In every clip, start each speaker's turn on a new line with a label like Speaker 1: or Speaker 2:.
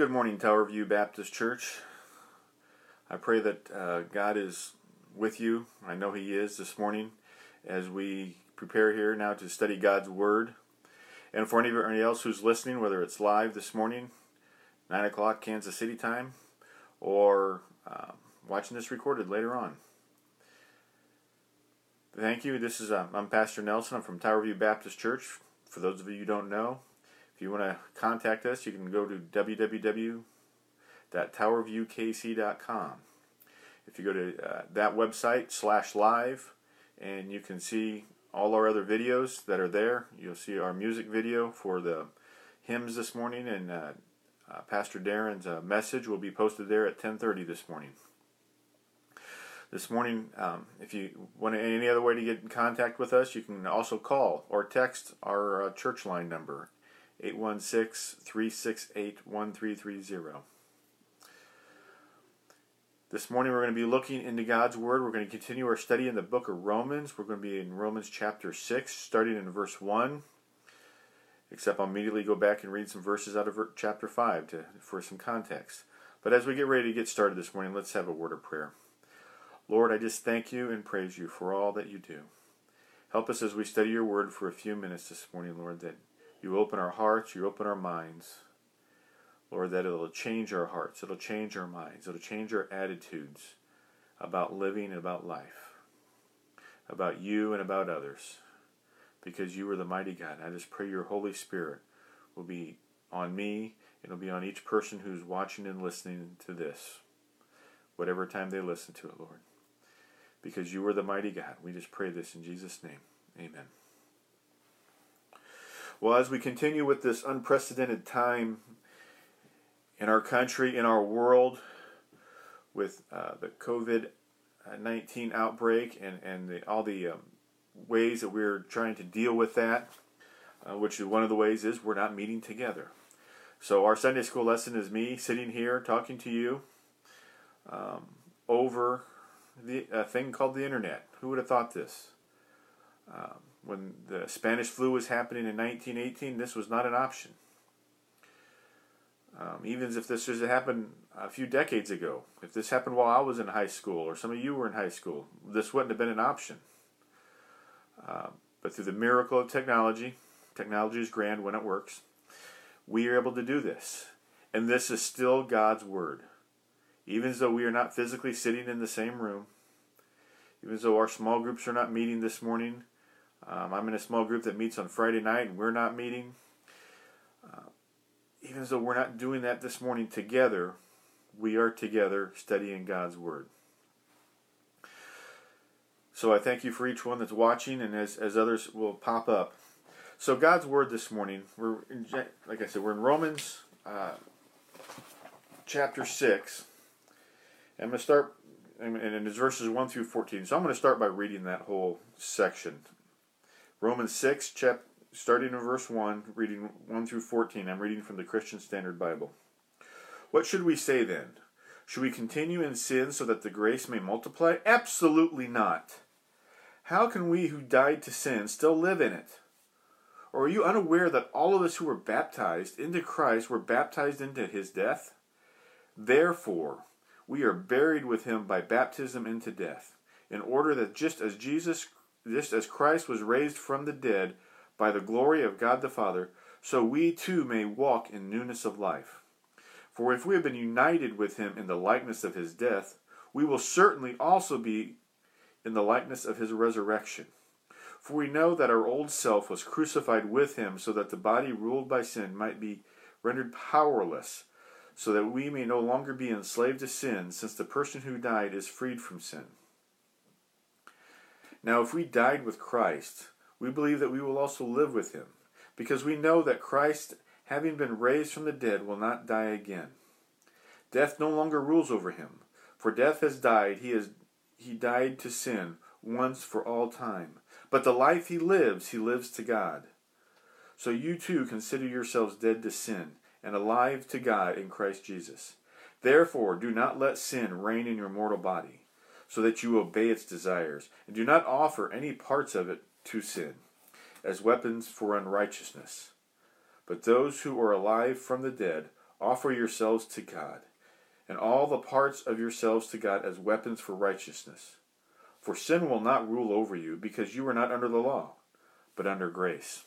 Speaker 1: good morning, Tower View Baptist Church. I pray that uh, God is with you. I know He is this morning as we prepare here now to study God's Word. And for anybody else who's listening, whether it's live this morning, 9 o'clock Kansas City time, or uh, watching this recorded later on. Thank you. This is uh, I'm Pastor Nelson. I'm from Tower View Baptist Church. For those of you who don't know, if you want to contact us, you can go to www.towerviewkc.com. If you go to uh, that website slash live, and you can see all our other videos that are there. You'll see our music video for the hymns this morning, and uh, uh, Pastor Darren's uh, message will be posted there at 10:30 this morning. This morning, um, if you want any other way to get in contact with us, you can also call or text our uh, church line number 816 368 1330. This morning we're going to be looking into God's Word. We're going to continue our study in the book of Romans. We're going to be in Romans chapter 6, starting in verse 1. Except I'll immediately go back and read some verses out of chapter 5 to, for some context. But as we get ready to get started this morning, let's have a word of prayer. Lord, I just thank you and praise you for all that you do. Help us as we study your word for a few minutes this morning, Lord, that you open our hearts, you open our minds. Lord, that it'll change our hearts, it'll change our minds, it'll change our attitudes about living and about life, about you and about others, because you are the mighty God. I just pray your Holy Spirit will be on me, it'll be on each person who's watching and listening to this, whatever time they listen to it, Lord. Because you are the mighty God. We just pray this in Jesus' name. Amen. Well, as we continue with this unprecedented time in our country, in our world, with uh, the COVID 19 outbreak and, and the, all the um, ways that we're trying to deal with that, uh, which is one of the ways is we're not meeting together. So, our Sunday school lesson is me sitting here talking to you um, over the a thing called the internet. Who would have thought this? Um, when the Spanish flu was happening in 1918, this was not an option. Um, even if this has happened a few decades ago, if this happened while I was in high school or some of you were in high school, this wouldn't have been an option. Uh, but through the miracle of technology, technology is grand when it works, we are able to do this. And this is still God's Word. Even though we are not physically sitting in the same room, even though our small groups are not meeting this morning, um, I'm in a small group that meets on Friday night and we're not meeting. Uh, even though we're not doing that this morning together, we are together studying God's Word. So I thank you for each one that's watching, and as, as others will pop up. So God's Word this morning, we're in, like I said, we're in Romans uh, chapter 6. I'm going to start, and it's verses 1 through 14. So I'm going to start by reading that whole section. Romans 6, chap- starting in verse 1, reading 1 through 14. I'm reading from the Christian Standard Bible. What should we say then? Should we continue in sin so that the grace may multiply? Absolutely not. How can we who died to sin still live in it? Or are you unaware that all of us who were baptized into Christ were baptized into his death? Therefore, we are buried with him by baptism into death, in order that just as Jesus just as Christ was raised from the dead by the glory of God the Father, so we too may walk in newness of life. For if we have been united with him in the likeness of his death, we will certainly also be in the likeness of his resurrection. For we know that our old self was crucified with him so that the body ruled by sin might be rendered powerless, so that we may no longer be enslaved to sin, since the person who died is freed from sin. Now, if we died with Christ, we believe that we will also live with him, because we know that Christ, having been raised from the dead, will not die again. Death no longer rules over him, for death has died. He has he died to sin once for all time. But the life he lives, he lives to God. So you too consider yourselves dead to sin and alive to God in Christ Jesus. Therefore, do not let sin reign in your mortal body, so that you obey its desires, and do not offer any parts of it to sin as weapons for unrighteousness. But those who are alive from the dead, offer yourselves to God, and all the parts of yourselves to God as weapons for righteousness. For sin will not rule over you, because you are not under the law, but under grace.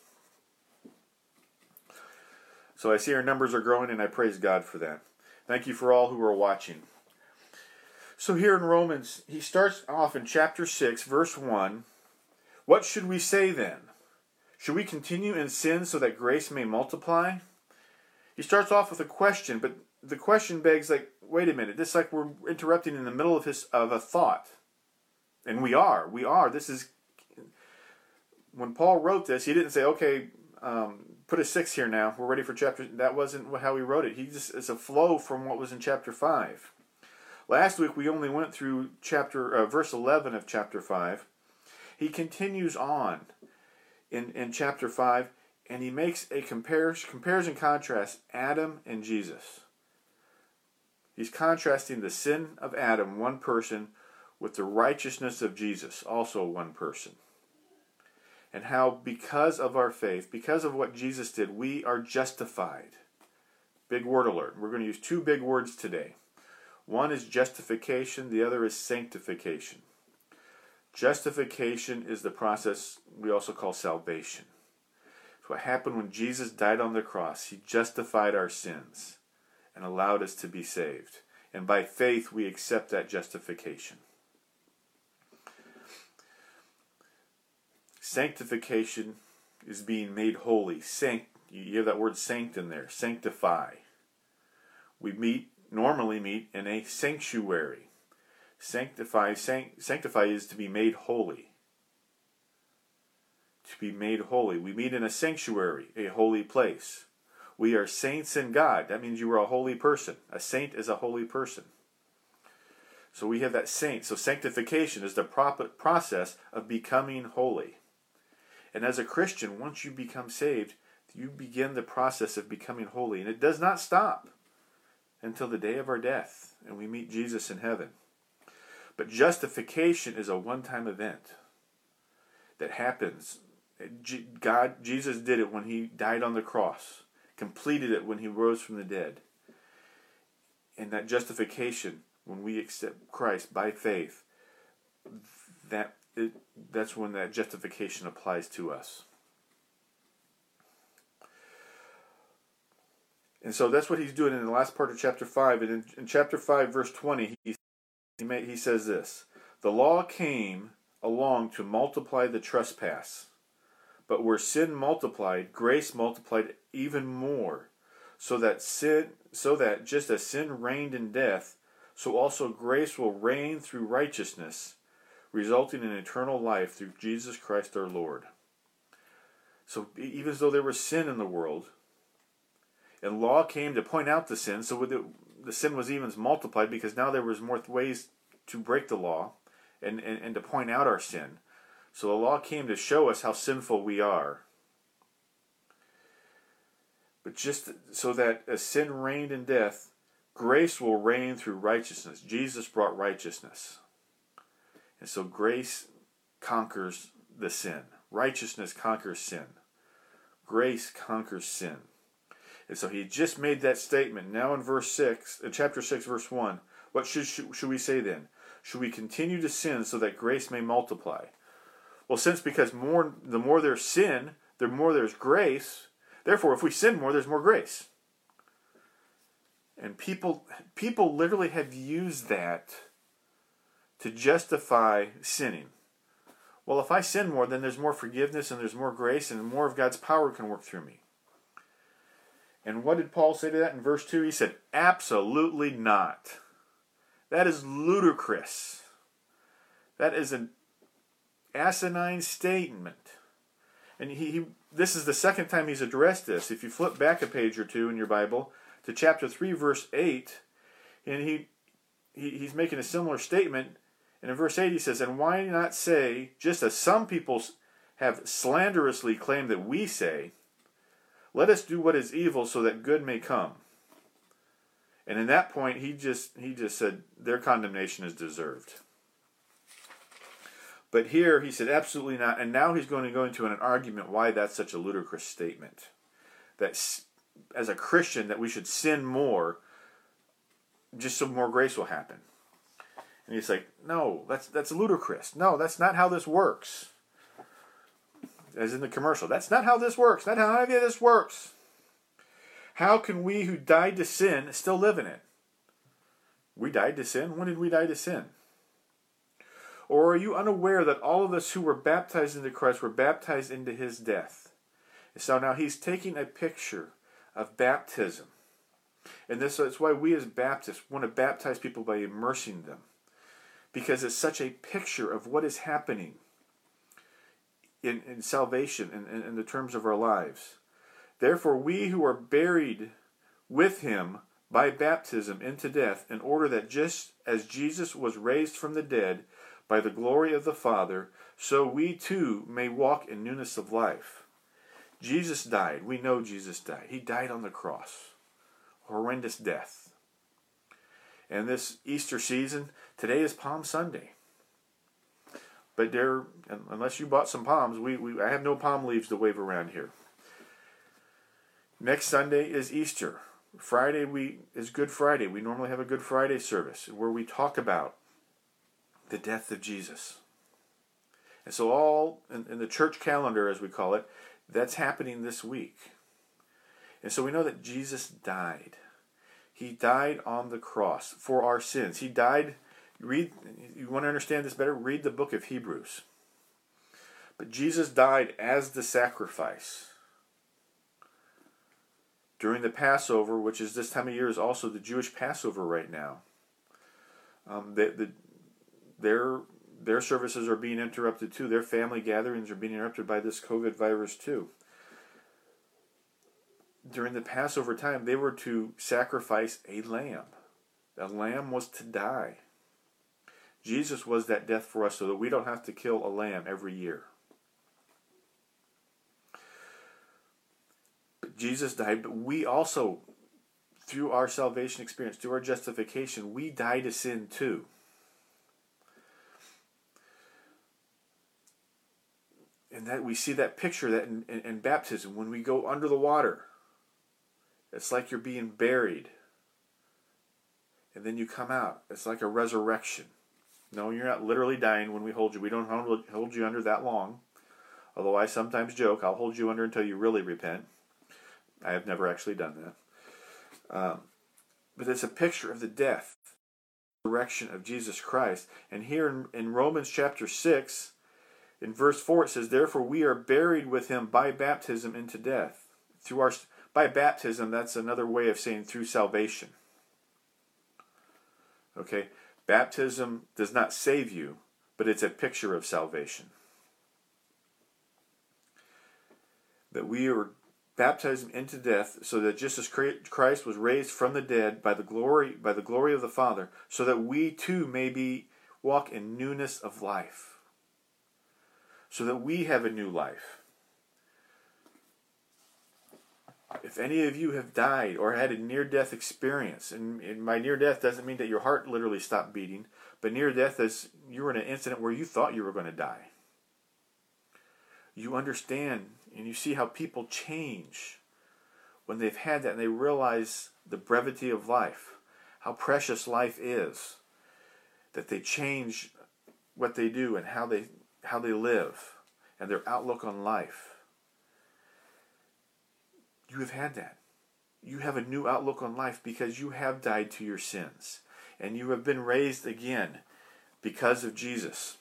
Speaker 1: So I see our numbers are growing, and I praise God for that. Thank you for all who are watching. So here in Romans, he starts off in chapter 6, verse 1. What should we say then? Should we continue in sin so that grace may multiply? He starts off with a question, but the question begs like, wait a minute, this is like we're interrupting in the middle of his of a thought. And we are. We are. This is when Paul wrote this, he didn't say, okay, um, put a six here now. We're ready for chapter. That wasn't how he wrote it. He just it's a flow from what was in chapter five. Last week we only went through chapter uh, verse eleven of chapter five. He continues on in in chapter five, and he makes a compares compares and contrasts Adam and Jesus. He's contrasting the sin of Adam, one person, with the righteousness of Jesus, also one person and how because of our faith, because of what Jesus did, we are justified. Big word alert. We're going to use two big words today. One is justification, the other is sanctification. Justification is the process we also call salvation. It's what happened when Jesus died on the cross. He justified our sins and allowed us to be saved. And by faith, we accept that justification. Sanctification is being made holy. Sanct, you hear that word sanct in there. Sanctify. We meet normally meet in a sanctuary. Sanctify sanct, sanctify is to be made holy. To be made holy. We meet in a sanctuary, a holy place. We are saints in God. That means you are a holy person. A saint is a holy person. So we have that saint. So sanctification is the process of becoming holy. And as a Christian, once you become saved, you begin the process of becoming holy. And it does not stop until the day of our death and we meet Jesus in heaven. But justification is a one time event that happens. God, Jesus did it when he died on the cross, completed it when he rose from the dead. And that justification, when we accept Christ by faith, that it, that's when that justification applies to us. And so that's what he's doing in the last part of chapter 5. And in, in chapter 5, verse 20, he, he, made, he says this The law came along to multiply the trespass. But where sin multiplied, grace multiplied even more, so that sin so that just as sin reigned in death, so also grace will reign through righteousness resulting in eternal life through Jesus Christ our Lord. So even though there was sin in the world, and law came to point out the sin, so the, the sin was even multiplied because now there was more ways to break the law and, and, and to point out our sin. So the law came to show us how sinful we are. But just so that as sin reigned in death, grace will reign through righteousness. Jesus brought righteousness. And so grace conquers the sin. Righteousness conquers sin. Grace conquers sin. And so he just made that statement. Now in verse 6, in chapter 6, verse 1, what should, should we say then? Should we continue to sin so that grace may multiply? Well, since because more the more there's sin, the more there's grace. Therefore, if we sin more, there's more grace. And people people literally have used that to justify sinning. Well, if I sin more, then there's more forgiveness and there's more grace and more of God's power can work through me. And what did Paul say to that in verse 2? He said, Absolutely not. That is ludicrous. That is an asinine statement. And he, he, this is the second time he's addressed this. If you flip back a page or two in your Bible to chapter 3, verse 8, And he, he he's making a similar statement. And in verse 8 he says, And why not say, just as some people have slanderously claimed that we say, let us do what is evil so that good may come. And in that point he just he just said their condemnation is deserved. But here he said absolutely not and now he's going to go into an argument why that's such a ludicrous statement. That as a Christian that we should sin more just so more grace will happen. And he's like, "No, that's that's ludicrous. No, that's not how this works." As in the commercial. That's not how this works. Not how any of this works. How can we who died to sin still live in it? We died to sin? When did we die to sin? Or are you unaware that all of us who were baptized into Christ were baptized into his death? So now he's taking a picture of baptism. And this is why we as Baptists want to baptize people by immersing them. Because it's such a picture of what is happening in, in salvation in, in, in the terms of our lives. Therefore, we who are buried with him by baptism into death, in order that just as Jesus was raised from the dead by the glory of the Father, so we too may walk in newness of life. Jesus died. We know Jesus died. He died on the cross. Horrendous death. And this Easter season, today is Palm Sunday. But there, unless you bought some palms, we, we I have no palm leaves to wave around here. Next Sunday is Easter. Friday we is Good Friday. We normally have a Good Friday service where we talk about the death of Jesus. And so all in, in the church calendar, as we call it, that's happening this week. And so we know that Jesus died. He died on the cross for our sins. He died read you want to understand this better? Read the book of hebrews. But jesus died as the sacrifice during the passover which is this time of year is also the jewish passover right now. Um, the, the, their their services are being interrupted too. Their family gatherings are being interrupted by this covid virus too. During the passover time they were to sacrifice a lamb. A lamb was to die Jesus was that death for us so that we don't have to kill a lamb every year. But Jesus died, but we also, through our salvation experience, through our justification, we die to sin too. And that we see that picture that in, in, in baptism, when we go under the water, it's like you're being buried. And then you come out. It's like a resurrection. No, you're not literally dying when we hold you. We don't hold you under that long. Although I sometimes joke, I'll hold you under until you really repent. I have never actually done that. Um, but it's a picture of the death, resurrection of Jesus Christ. And here in, in Romans chapter 6, in verse 4, it says, Therefore we are buried with him by baptism into death. Through our by baptism, that's another way of saying through salvation. Okay? Baptism does not save you, but it's a picture of salvation. That we are baptized into death so that just as Christ was raised from the dead by the glory by the glory of the Father, so that we too may be walk in newness of life. So that we have a new life. If any of you have died or had a near death experience, and, by near death doesn't mean that your heart literally stopped beating, but near death is you were in an incident where you thought you were going to die. You understand and you see how people change when they've had that and they realize the brevity of life, how precious life is, that they change what they do and how they how they live and their outlook on life. You have had that. You have a new outlook on life because you have died to your sins and you have been raised again because of Jesus.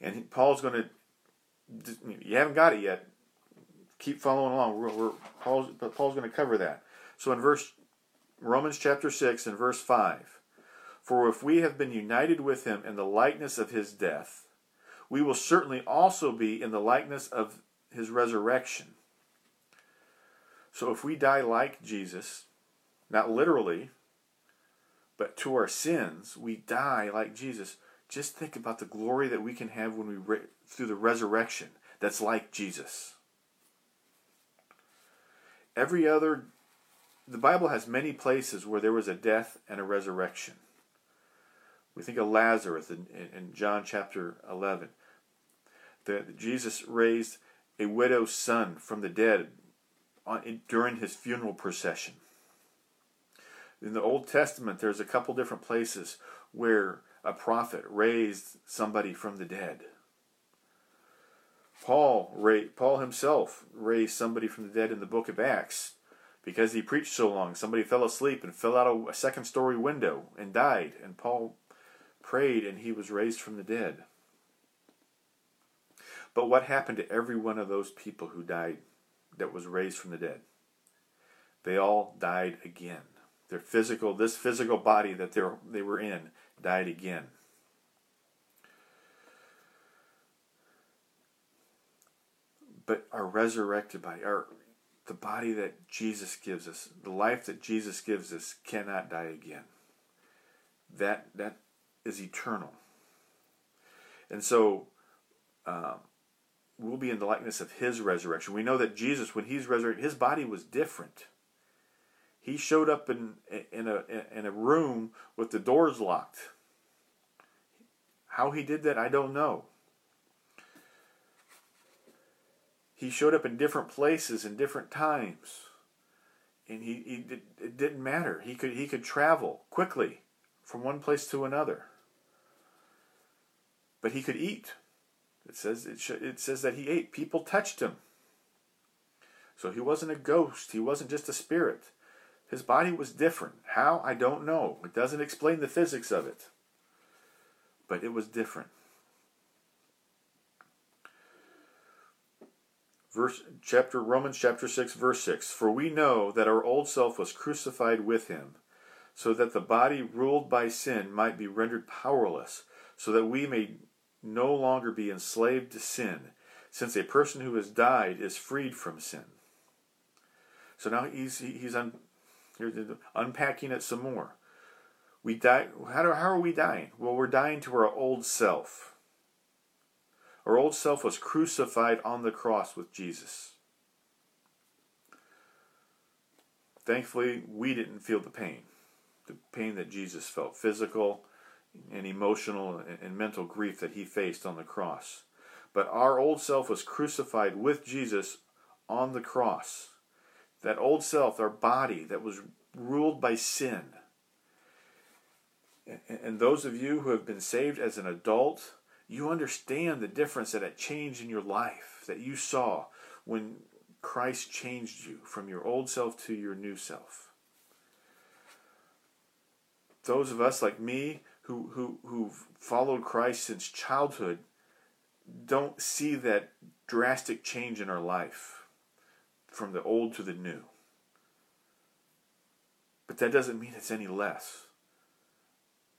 Speaker 1: And Paul's going to, you haven't got it yet. Keep following along. We're, we're, Paul's, Paul's going to cover that. So in verse Romans chapter 6 and verse 5, for if we have been united with him in the likeness of his death, we will certainly also be in the likeness of his resurrection. So if we die like Jesus, not literally, But to our sins, we die like Jesus. Just think about the glory that we can have when we re- through the resurrection. That's like Jesus. Every other the Bible has many places where there was a death and a resurrection. We think of Lazarus in, in John chapter 11. That Jesus raised a widow's son from the dead Uh, during his funeral procession. In the Old Testament, there's a couple different places where a prophet raised somebody from the dead. Paul, Paul himself raised somebody from the dead in the book of Acts because he preached so long. Somebody fell asleep and fell out a second story window and died. And Paul prayed and he was raised from the dead. But what happened to every one of those people who died that was raised from the dead? They all died again. Their physical, this physical body that they were in, died again. But our resurrected body, our the body that Jesus gives us, the life that Jesus gives us, cannot die again. That that is eternal. And so um, we'll be in the likeness of his resurrection. We know that Jesus, when he's resurrected, his body was different. He showed up in in a in a room with the doors locked. How he did that, I don't know. he showed up in different places and different times and he, he did, it didn't matter he could he could travel quickly from one place to another but he could eat it says it, sh- it says that he ate. People touched him. So he wasn't a ghost. He wasn't just a spirit. His body was different. How? I don't know. It doesn't explain the physics of it. But it was different. Verse chapter Romans chapter 6 verse 6 for we know that our old self was crucified with him so that the body ruled by sin might be rendered powerless so that we may no longer be enslaved to sin since a person who has died is freed from sin. So now he's he's un, unpacking it some more. We die how, do, how are we dying? Well we're dying to our old self. Our old self was crucified on the cross with Jesus. Thankfully, we didn't feel the pain, the pain that Jesus felt, physical and emotional and mental grief that he faced on the cross. But our old self was crucified with Jesus on the cross. That old self, our body that was ruled by sin. And those of you who have been saved as an adult, you understand the difference that it changed in your life that you saw when Christ changed you from your old self to your new self. Those of us like me who, who, who've followed Christ since childhood don't see that drastic change in our life from the old to the new. But that doesn't mean it's any less.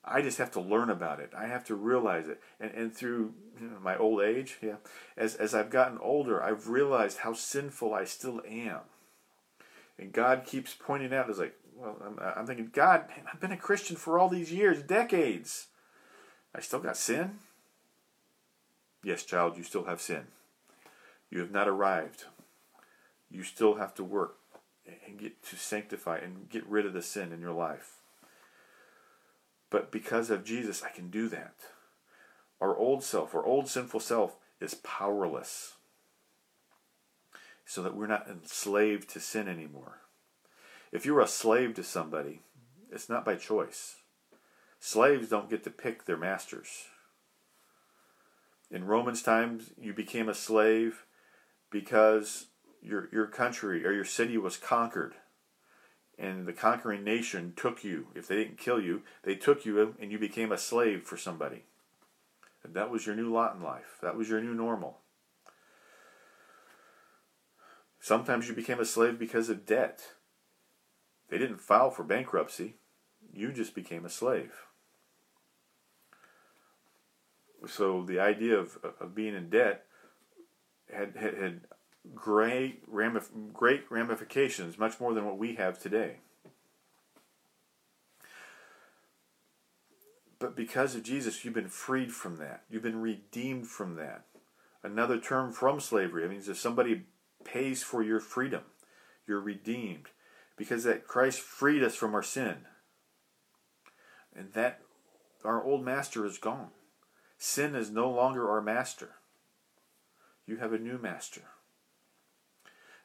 Speaker 1: I just have to learn about it. I have to realize it. And, and through you know, my old age, yeah, as, as I've gotten older, I've realized how sinful I still am. And God keeps pointing out, it's like, well, I'm, I'm thinking, God, man, I've been a Christian for all these years, decades. I still got sin? Yes, child, you still have sin. You have not arrived. You still have to work and get to sanctify and get rid of the sin in your life. But because of Jesus, I can do that. Our old self, our old sinful self, is powerless. So that we're not enslaved to sin anymore. If you're a slave to somebody, it's not by choice. Slaves don't get to pick their masters. In Romans times, you became a slave because your, your country or your city was conquered and the conquering nation took you. If they didn't kill you, they took you and you became a slave for somebody. And that was your new lot in life. That was your new normal. Sometimes you became a slave because of debt. They didn't file for bankruptcy. You just became a slave. So the idea of, of being in debt had, had, had great, ramif- great ramifications, much more than what we have today. But because of Jesus, you've been freed from that. You've been redeemed from that. Another term from slavery. It means if somebody pays for your freedom, you're redeemed. Because that Christ freed us from our sin. And that our old master is gone. Sin is no longer our master. You have a new master.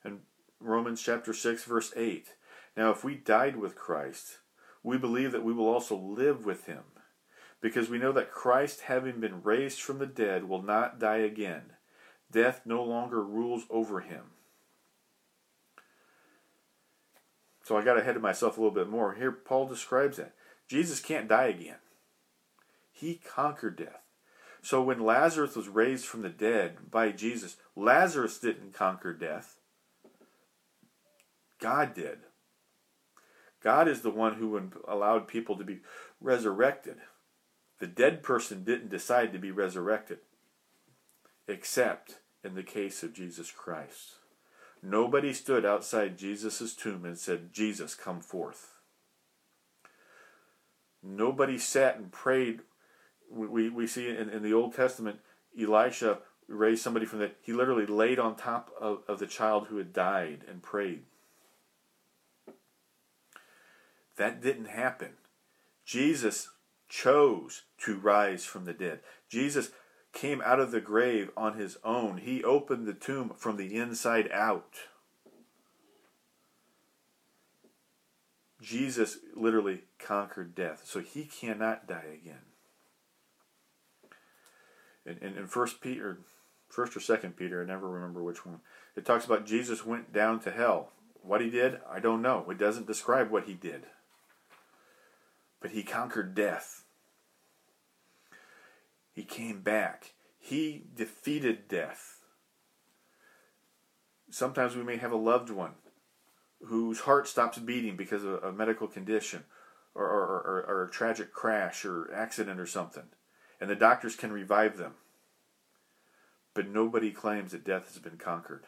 Speaker 1: And Romans chapter 6, verse 8. Now, if we died with Christ, we believe that we will also live with him because we know that Christ, having been raised from the dead, will not die again. Death no longer rules over him. So I got ahead of myself a little bit more. Here, Paul describes that. Jesus can't die again, he conquered death. So when Lazarus was raised from the dead by Jesus, Lazarus didn't conquer death. God did. God is the one who allowed people to be resurrected. The dead person didn't decide to be resurrected, except in the case of Jesus Christ. Nobody stood outside Jesus' tomb and said, Jesus, come forth. Nobody sat and prayed. We, we see in, in the Old Testament, Elisha raised somebody from the. He literally laid on top of, of the child who had died and prayed. That didn't happen. Jesus chose to rise from the dead. Jesus came out of the grave on his own. He opened the tomb from the inside out. Jesus literally conquered death, so he cannot die again. In, in, in First Peter, First or Second Peter, I never remember which one. It talks about Jesus went down to hell. What he did, I don't know. It doesn't describe what he did. But he conquered death. He came back. He defeated death. Sometimes we may have a loved one whose heart stops beating because of a medical condition or, or, or, or a tragic crash or accident or something, and the doctors can revive them. But nobody claims that death has been conquered.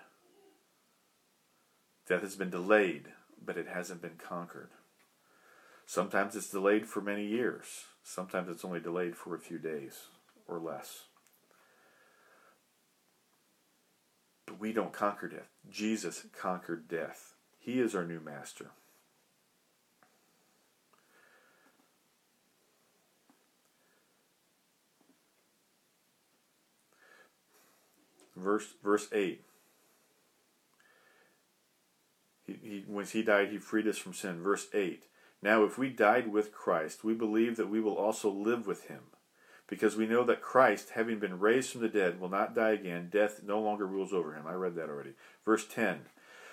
Speaker 1: Death has been delayed, but it hasn't been conquered. Sometimes it's delayed for many years. Sometimes it's only delayed for a few days or less. But we don't conquer death. Jesus conquered death. He is our new master. Verse verse 8. He, he, when he died, he freed us from sin. Verse 8. Now, if we died with Christ, we believe that we will also live with him because we know that Christ, having been raised from the dead, will not die again. Death no longer rules over him. I read that already. Verse 10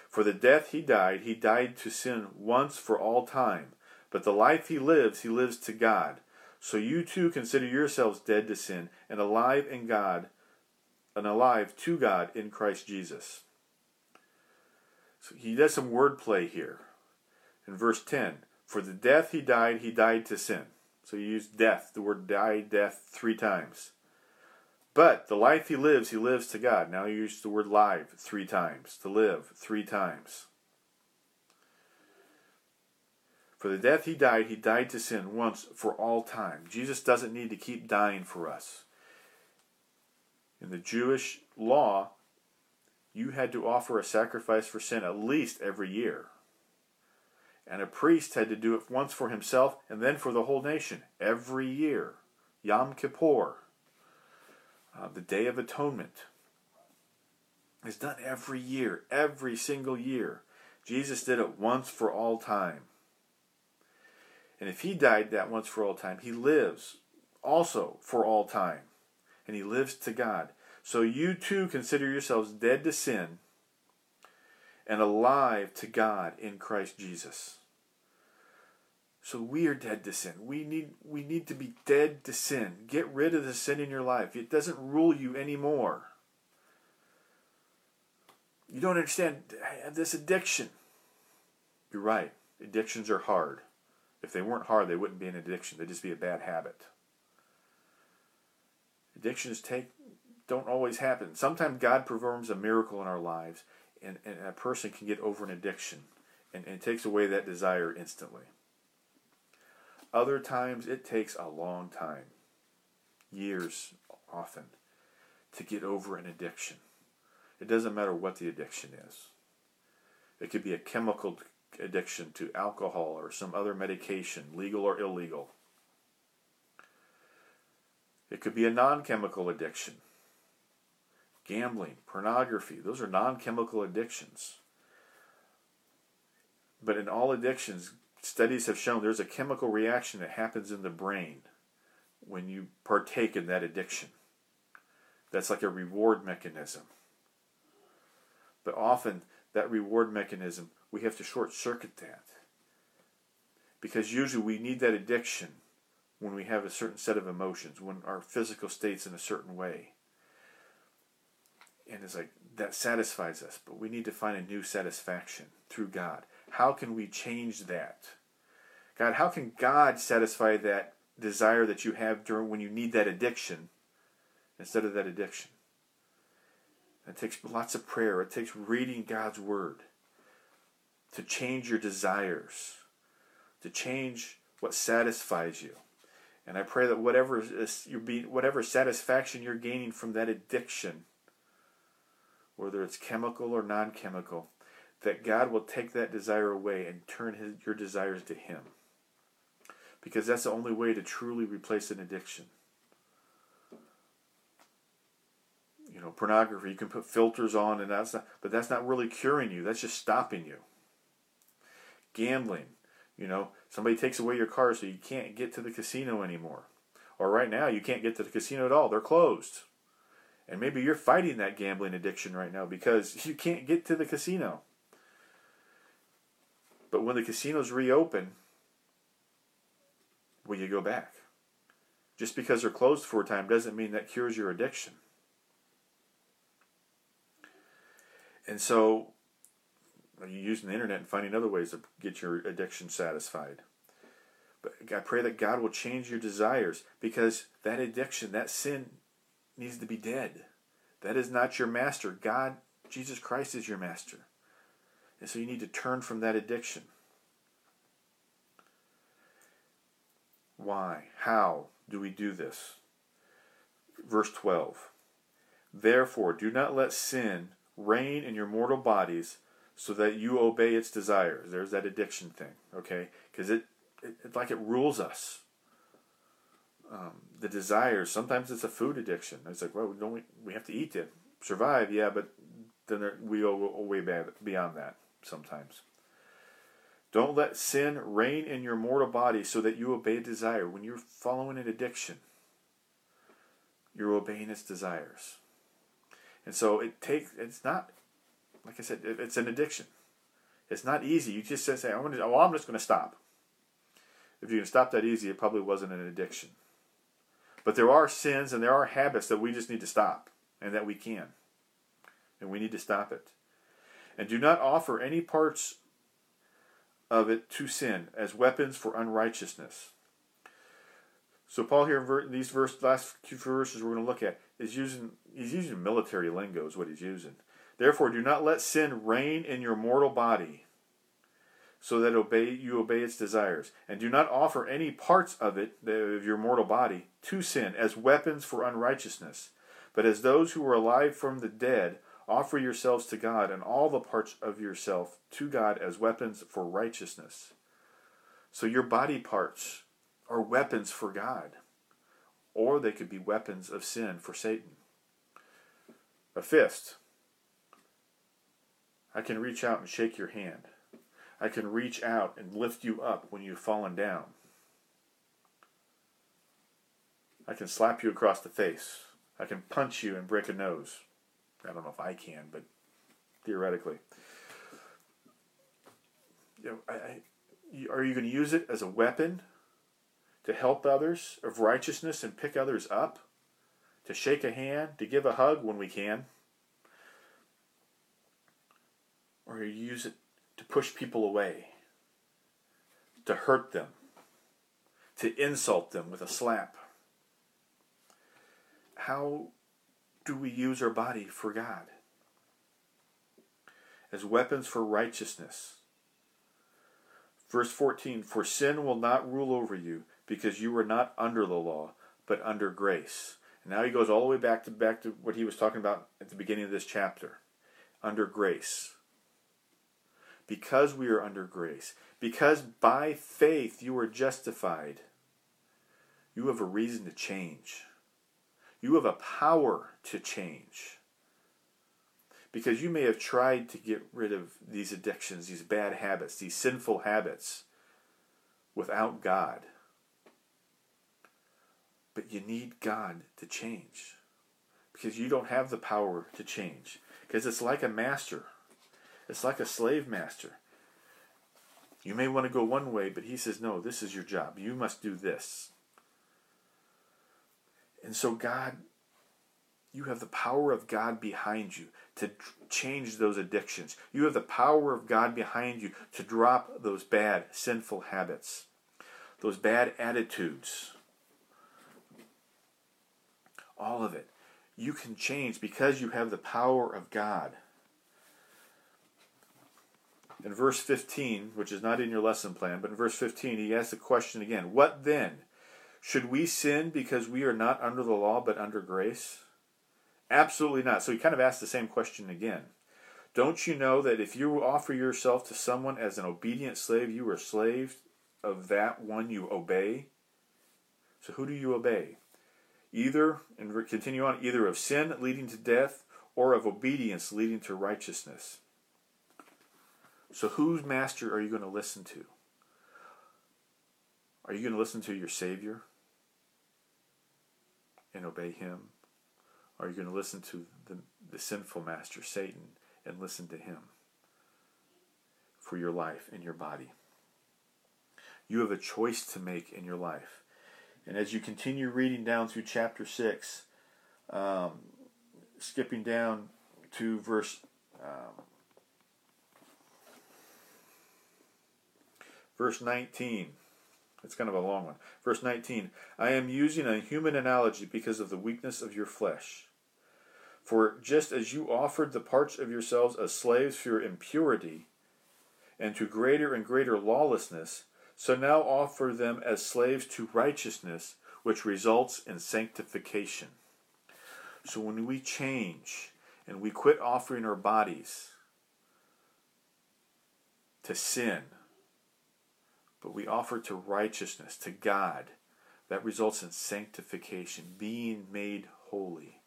Speaker 1: For the death he died, he died to sin once for all time. But the life he lives, he lives to God. So you too consider yourselves dead to sin and alive in God, and alive to God in Christ Jesus. So he does some wordplay here. In verse 10 For the death he died, he died to sin. So you use death, the word die, death, three times. But the life he lives, he lives to God. Now you use the word live three times. To live, three times. For the death he died, he died to sin once for all time. Jesus doesn't need to keep dying for us. In the Jewish law, you had to offer a sacrifice for sin at least every year. And a priest had to do it once for himself and then for the whole nation every year. Yom Kippur, uh, the Day of Atonement, is done every year, every single year. Jesus did it once for all time. And if he died that once for all time, he lives also for all time. And he lives to God. So you too consider yourselves dead to sin and alive to God in Christ Jesus. So we are dead to sin. We need we need to be dead to sin. Get rid of the sin in your life. It doesn't rule you anymore. You don't understand this addiction. You're right. Addictions are hard. If they weren't hard, they wouldn't be an addiction. They'd just be a bad habit. Addictions take don't always happen. Sometimes God performs a miracle in our lives, and, and a person can get over an addiction, and, and takes away that desire instantly. Other times it takes a long time, years often, to get over an addiction. It doesn't matter what the addiction is. It could be a chemical addiction to alcohol or some other medication, legal or illegal. It could be a non chemical addiction. Gambling, pornography, those are non chemical addictions. But in all addictions, studies have shown there's a chemical reaction that happens in the brain when you partake in that addiction. That's like a reward mechanism. But often, that reward mechanism, we have to short circuit that. Because usually we need that addiction when we have a certain set of emotions, when our physical state's in a certain way. And it's like that satisfies us, but we need to find a new satisfaction through God. How can we change that? God, how can God satisfy that desire that you have during when you need that addiction instead of that addiction? It takes lots of prayer. It takes reading God's word to change your desires, to change what satisfies you. And I pray that whatever is you're whatever satisfaction you're gaining from that addiction, whether it's chemical or non-chemical, that God will take that desire away and turn his, your desires to Him. Because that's the only way to truly replace an addiction. You know, pornography, you can put filters on and that's not, but that's not really curing you. That's just stopping you. Gambling, you know, somebody takes away your car so you can't get to the casino anymore. Or right now, you can't get to the casino at all. They're closed. And maybe you're fighting that gambling addiction right now because you can't get to the casino. But when the casinos reopen, will you go back? Just because they're closed for a time doesn't mean that cures your addiction. And so you're using the internet and finding other ways to get your addiction satisfied. But I pray that God will change your desires because that addiction, that sin, needs to be dead. That is not your master. God, Jesus Christ, is your master. And so you need to turn from that addiction. Why? How do we do this? Verse 12. Therefore, do not let sin reign in your mortal bodies so that you obey its desires. There's that addiction thing, okay? Because it, it, like it rules us. Um, the desires, sometimes it's a food addiction. It's like, well, don't we, we have to eat to survive, yeah, but then there, we go way beyond that sometimes. Don't let sin reign in your mortal body so that you obey desire. When you're following an addiction, you're obeying its desires. And so it takes, it's not, like I said, it's an addiction. It's not easy. You just say, I'm, gonna, oh, I'm just going to stop. If you can stop that easy, it probably wasn't an addiction. But there are sins and there are habits that we just need to stop and that we can. And we need to stop it. And do not offer any parts of it to sin as weapons for unrighteousness. So Paul here in these verse, last few verses we're going to look at is using he's using military lingo is what he's using. Therefore, do not let sin reign in your mortal body, so that obey you obey its desires, and do not offer any parts of it of your mortal body to sin as weapons for unrighteousness, but as those who are alive from the dead Offer yourselves to God and all the parts of yourself to God as weapons for righteousness. So your body parts are weapons for God, or they could be weapons of sin for Satan. A fist. I can reach out and shake your hand. I can reach out and lift you up when you've fallen down. I can slap you across the face. I can punch you and break a nose. I don't know if I can, but theoretically. You know, I, I, are you going to use it as a weapon to help others of righteousness and pick others up? To shake a hand, to give a hug when we can? Or you use it to push people away, to hurt them, to insult them with a slap? How do we use our body for God? As weapons for righteousness, Verse 14 For sin will not rule over you, because you are not under the law, but under grace. And now he goes all the way back to back to what he was talking about at the beginning of this chapter. Under grace. Because we are under grace, because by faith you are justified, you have a reason to change. You have a power to change. Because you may have tried to get rid of these addictions, these bad habits, these sinful habits without God. But you need God to change. Because you don't have the power to change. Because it's like a master, it's like a slave master. You may want to go one way, but he says, no, this is your job. You must do this. And so, God, you have the power of God behind you to change those addictions. You have the power of God behind you to drop those bad, sinful habits, those bad attitudes. All of it. You can change because you have the power of God. In verse 15, which is not in your lesson plan, but in verse 15, he asks the question again What then? Should we sin because we are not under the law but under grace? Absolutely not. So he kind of asks the same question again. Don't you know that if you offer yourself to someone as an obedient slave, you are slave of that one you obey? So who do you obey? Either, and continue on, either of sin leading to death or of obedience leading to righteousness. So whose master are you going to listen to? Are you going to listen to your Savior and obey Him? Are you going to listen to the, the sinful master, Satan, and listen to him for your life and your body? You have a choice to make in your life. And as you continue reading down through chapter 6, um, skipping down to verse um, verse 19 it's kind of a long one. Verse 19 I am using a human analogy because of the weakness of your flesh. For just as you offered the parts of yourselves as slaves for your impurity and to greater and greater lawlessness, so now offer them as slaves to righteousness, which results in sanctification. So when we change and we quit offering our bodies to sin, but we offer to righteousness, to God, that results in sanctification, being made holy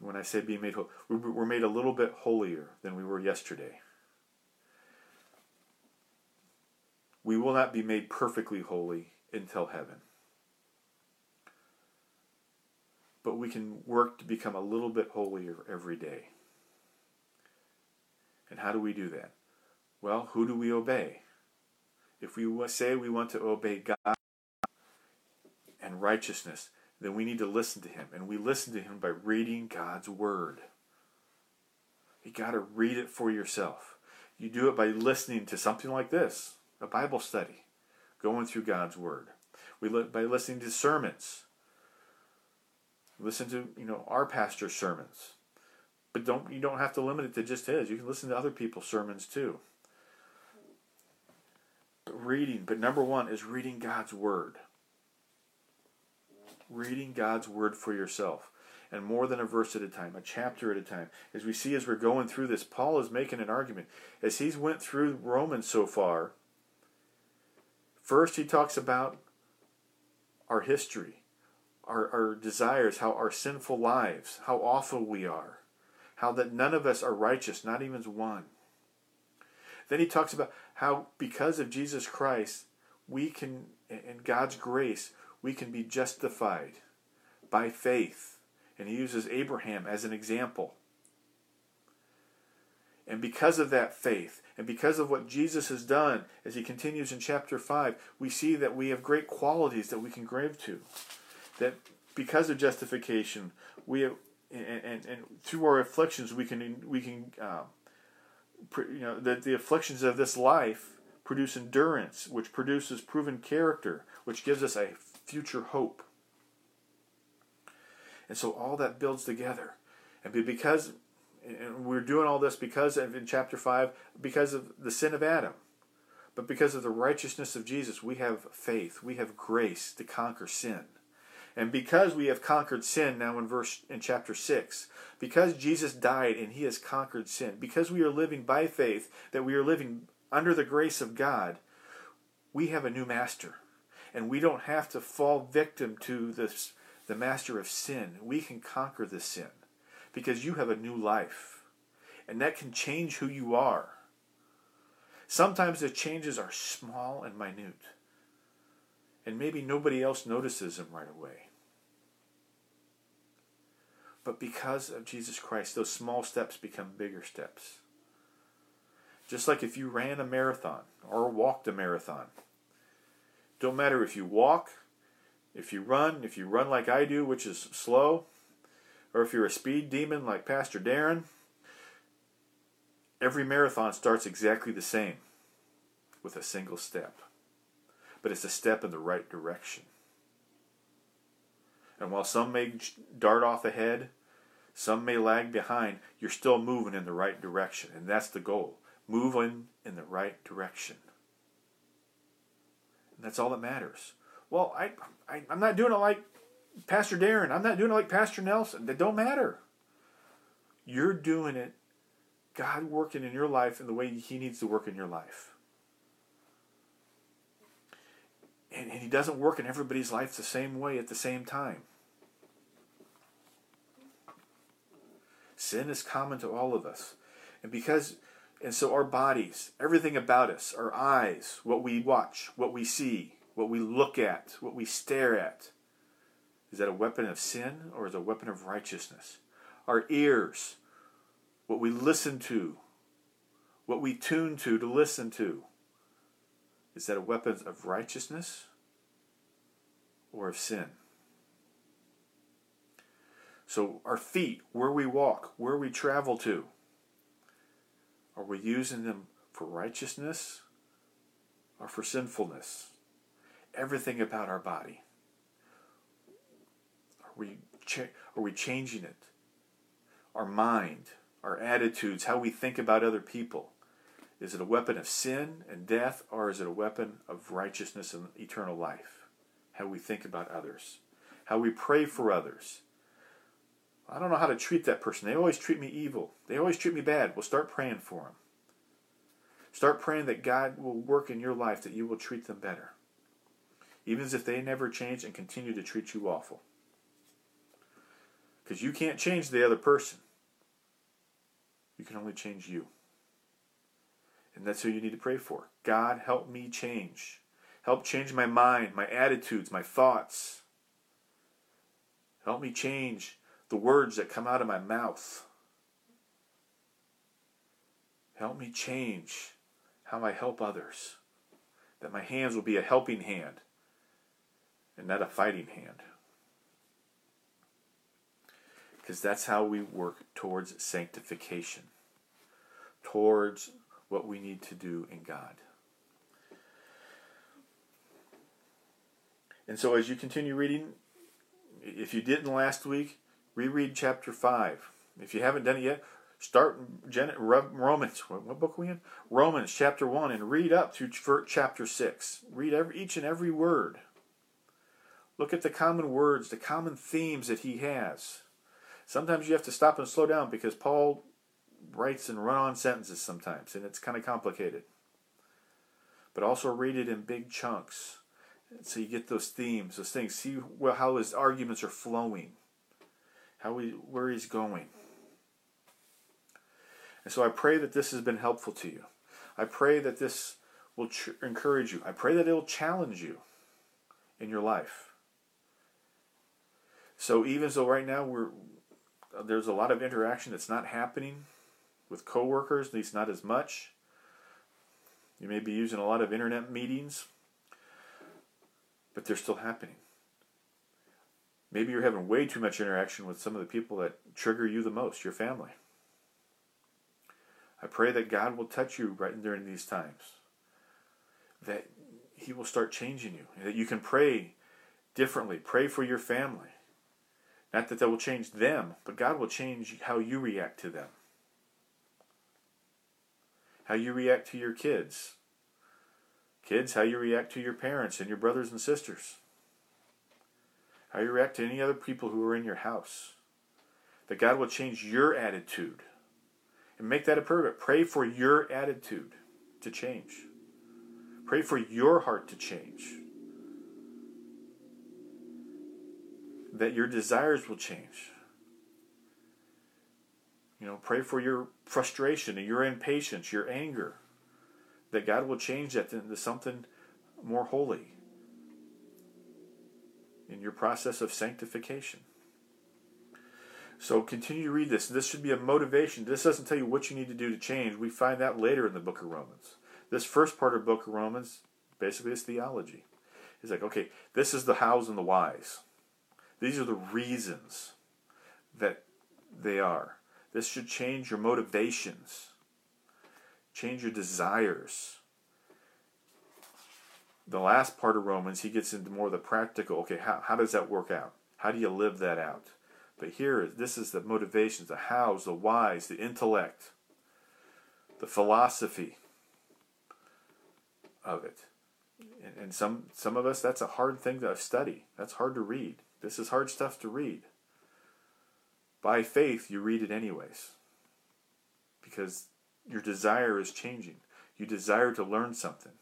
Speaker 1: when I say being made holy, we're made a little bit holier than we were yesterday. We will not be made perfectly holy until heaven. But we can work to become a little bit holier every day. And how do we do that? Well, who do we obey? If we say we want to obey God and righteousness, then we need to listen to him. And we listen to him by reading God's Word. You got to read it for yourself. You do it by listening to something like this a Bible study, going through God's Word. We li- by listening to sermons. Listen to you know our pastor's sermons, but don't you don't have to limit it to just his. You can listen to other people's sermons too. Reading, but number one is reading God's Word reading God's Word for yourself. And more than a verse at a time, a chapter at a time. As we see as we're going through this, Paul is making an argument. As he's went through Romans so far, first he talks about our history, our, our desires, how our sinful lives, how awful we are, how that none of us are righteous, not even one. Then he talks about how because of Jesus Christ, we can, in God's grace, we can be justified by faith. And he uses Abraham as an example. And because of that faith, and because of what Jesus has done, as he continues in chapter 5, we see that we have great qualities that we can grave to. That because of justification, we have, and, and, and through our afflictions, we can, we can uh, you know, that the afflictions of this life produce endurance, which produces proven character, which gives us a future hope. And so all that builds together. And because And we're doing all this because of, in chapter 5, because of the sin of Adam. But because of the righteousness of Jesus, we have faith, we have grace to conquer sin. And because we have conquered sin now in verse in chapter 6, because Jesus died and he has conquered sin, because we are living by faith, that we are living under the grace of God, we have a new master. And we don't have to fall victim to this the master of sin. We can conquer the sin because you have a new life. And that can change who you are. Sometimes the changes are small and minute. And maybe nobody else notices them right away. But because of Jesus Christ, those small steps become bigger steps. Just like if you ran a marathon or walked a marathon. Don't matter if you walk, if you run, if you run like I do, which is slow, or if you're a speed demon like Pastor Darren, every marathon starts exactly the same with a single step. But it's a step in the right direction. And while some may dart off ahead, some may lag behind, you're still moving in the right direction. And that's the goal. Moving in the right direction. And that's all that matters. Well, I, I, I'm not doing it like Pastor Darren. I'm not doing it like Pastor Nelson. That don't matter. You're doing it, God working in your life in the way He needs to work in your life. And, and He doesn't work in everybody's life the same way at the same time. Sin is common to all of us. And because and so our bodies, everything about us, our eyes, what we watch, what we see, what we look at, what we stare at, is that a weapon of sin or is a weapon of righteousness? Our ears, what we listen to, what we tune to to listen to, is that a weapon of righteousness or of sin? So, our feet, where we walk, where we travel to, are we using them for righteousness or for sinfulness? Everything about our body. Are we, are we changing it? Our mind, our attitudes, how we think about other people. Is it a weapon of sin and death, or is it a weapon of righteousness and eternal life? How we think about others, how we pray for others. I don't know how to treat that person. They always treat me evil. They always treat me bad. Well, start praying for them. Start praying that God will work in your life, that you will treat them better. Even as if they never change and continue to treat you awful. Because you can't change the other person. You can only change you. And that's who you need to pray for. God, help me change. Help change my mind, my attitudes, my thoughts. Help me change the words that come out of my mouth. Help me change how I help others. That my hands will be a helping hand and not a fighting hand. Because that's how we work towards sanctification, towards what we need to do in God. And so, as you continue reading, if you didn't last week, reread chapter 5. If you haven't done it yet, start Romans. What book are we in? Romans chapter 1 and read up through chapter 6. Read every, each and every word. Look at the common words, the common themes that he has. Sometimes you have to stop and slow down because Paul writes in run on sentences sometimes, and it's kind of complicated. But also read it in big chunks so you get those themes, those things. See how his arguments are flowing, how he, where he's going. And so I pray that this has been helpful to you. I pray that this will ch- encourage you. I pray that it will challenge you in your life. So even though right now we're uh, there's a lot of interaction that's not happening with coworkers, at least not as much. You may be using a lot of internet meetings, but they're still happening. Maybe you're having way too much interaction with some of the people that trigger you the most, your family. I pray that God will touch you right during these times. That He will start changing you. That you can pray differently. Pray for your family. Not that that will change them, but God will change how you react to them. how you react to your kids. Kids, how you react to your parents and your brothers and sisters. How you react to any other people who are in your house. That God will change your attitude. And make that a prayer. Pray for your attitude to change. Pray for your heart to change. That your desires will change. You know, pray for your frustration and your impatience, your anger. That God will change that into something more holy in your process of sanctification. So continue to read this. This should be a motivation. This doesn't tell you what you need to do to change. We find that later in the book of Romans. This first part of book of Romans basically is theology. It's like, okay, this is the hows and the whys. These are the reasons that they are. This should change your motivations, change your desires. The last part of Romans, he gets into more of the practical. Okay, how, how does that work out? How do you live that out? But here, this is the motivations, the hows, the whys, the intellect, the philosophy of it. And, and some some of us, that's a hard thing to study. That's hard to read. This is hard stuff to read. By faith, you read it anyways, because your desire is changing. You desire to learn something,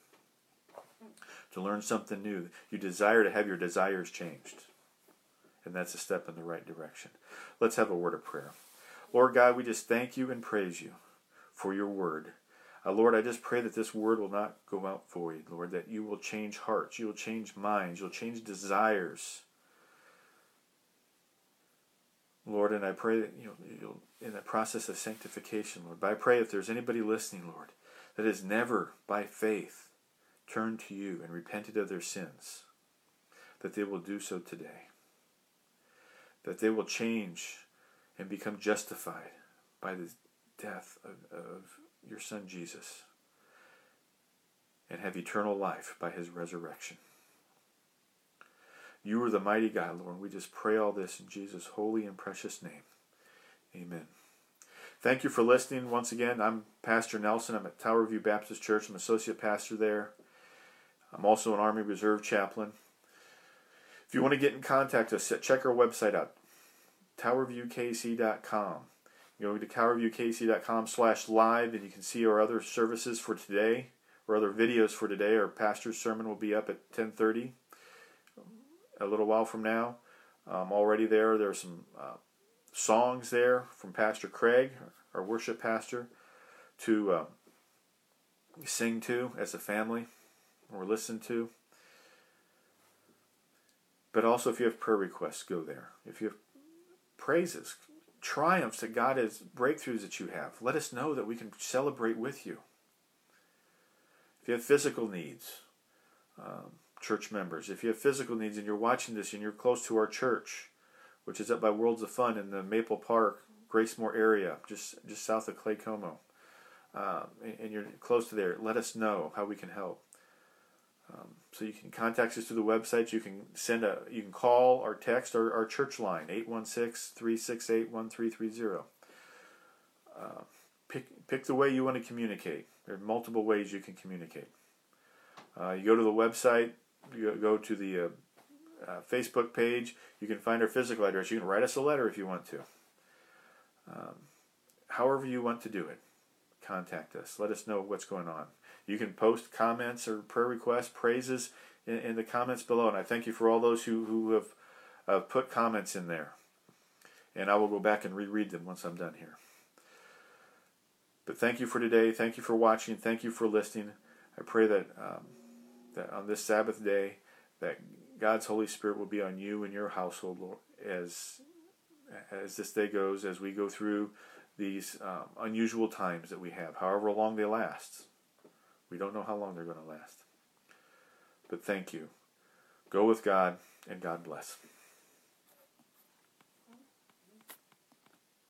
Speaker 1: to learn something new. You desire to have your desires changed and that's a step in the right direction. Let's have a word of prayer. Lord God, we just thank you and praise you for your word. Uh, Lord, I just pray that this word will not go out void, Lord, that you will change hearts, you will change minds, you'll change desires. Lord, and I pray that you know you'll in the process of sanctification, Lord. But I pray if there's anybody listening, Lord, that has never by faith turned to you and repented of their sins, that they will do so today that they will change and become justified by the death of, of your Son Jesus and have eternal life by his resurrection. You are the mighty God, Lord. We just pray all this in Jesus' holy and precious name. Amen. Thank you for listening once again. I'm Pastor Nelson. I'm at Tower View Baptist Church. I'm associate pastor there. I'm also an Army Reserve chaplain. If you want to get in contact us, check our website out, towerviewkc.com. Go to towerviewkc.com slash live and you can see our other services for today or other videos for today. Our pastor's sermon will be up at 1030 a little while from now. Um, already there, there are some uh, songs there from Pastor Craig, our worship pastor, to uh, sing to as a family or listen to. But also, if you have prayer requests, go there. If you have praises, triumphs that God has, breakthroughs that you have, let us know that we can celebrate with you. If you have physical needs, um, church members, if you have physical needs and you're watching this and you're close to our church, which is up by Worlds of Fun in the Maple Park, Gracemor area, just just south of Claycomo, um, and, and, you're close to there, let us know how we can help. Um, so you can contact us through the website. You can send a, you can call or text our, our church line 816-368-1330. Uh, pick pick the way you want to communicate. There are multiple ways you can communicate. Uh, you go to the website. You go to the uh, uh, Facebook page. You can find our physical address. You can write us a letter if you want to. Um, however you want to do it, contact us. Let us know what's going on. You can post comments or prayer requests, praises in, in the comments below. And I thank you for all those who, who have uh, put comments in there. And I will go back and reread them once I'm done here. But thank you for today. Thank you for watching. Thank you for listening. I pray that um, that on this Sabbath day, that God's Holy Spirit will be on you and your household, Lord, as as this day goes, as we go through these um, unusual times that we have, however long they last. We don't know how long they're going to last. But thank you. Go with God, and God bless.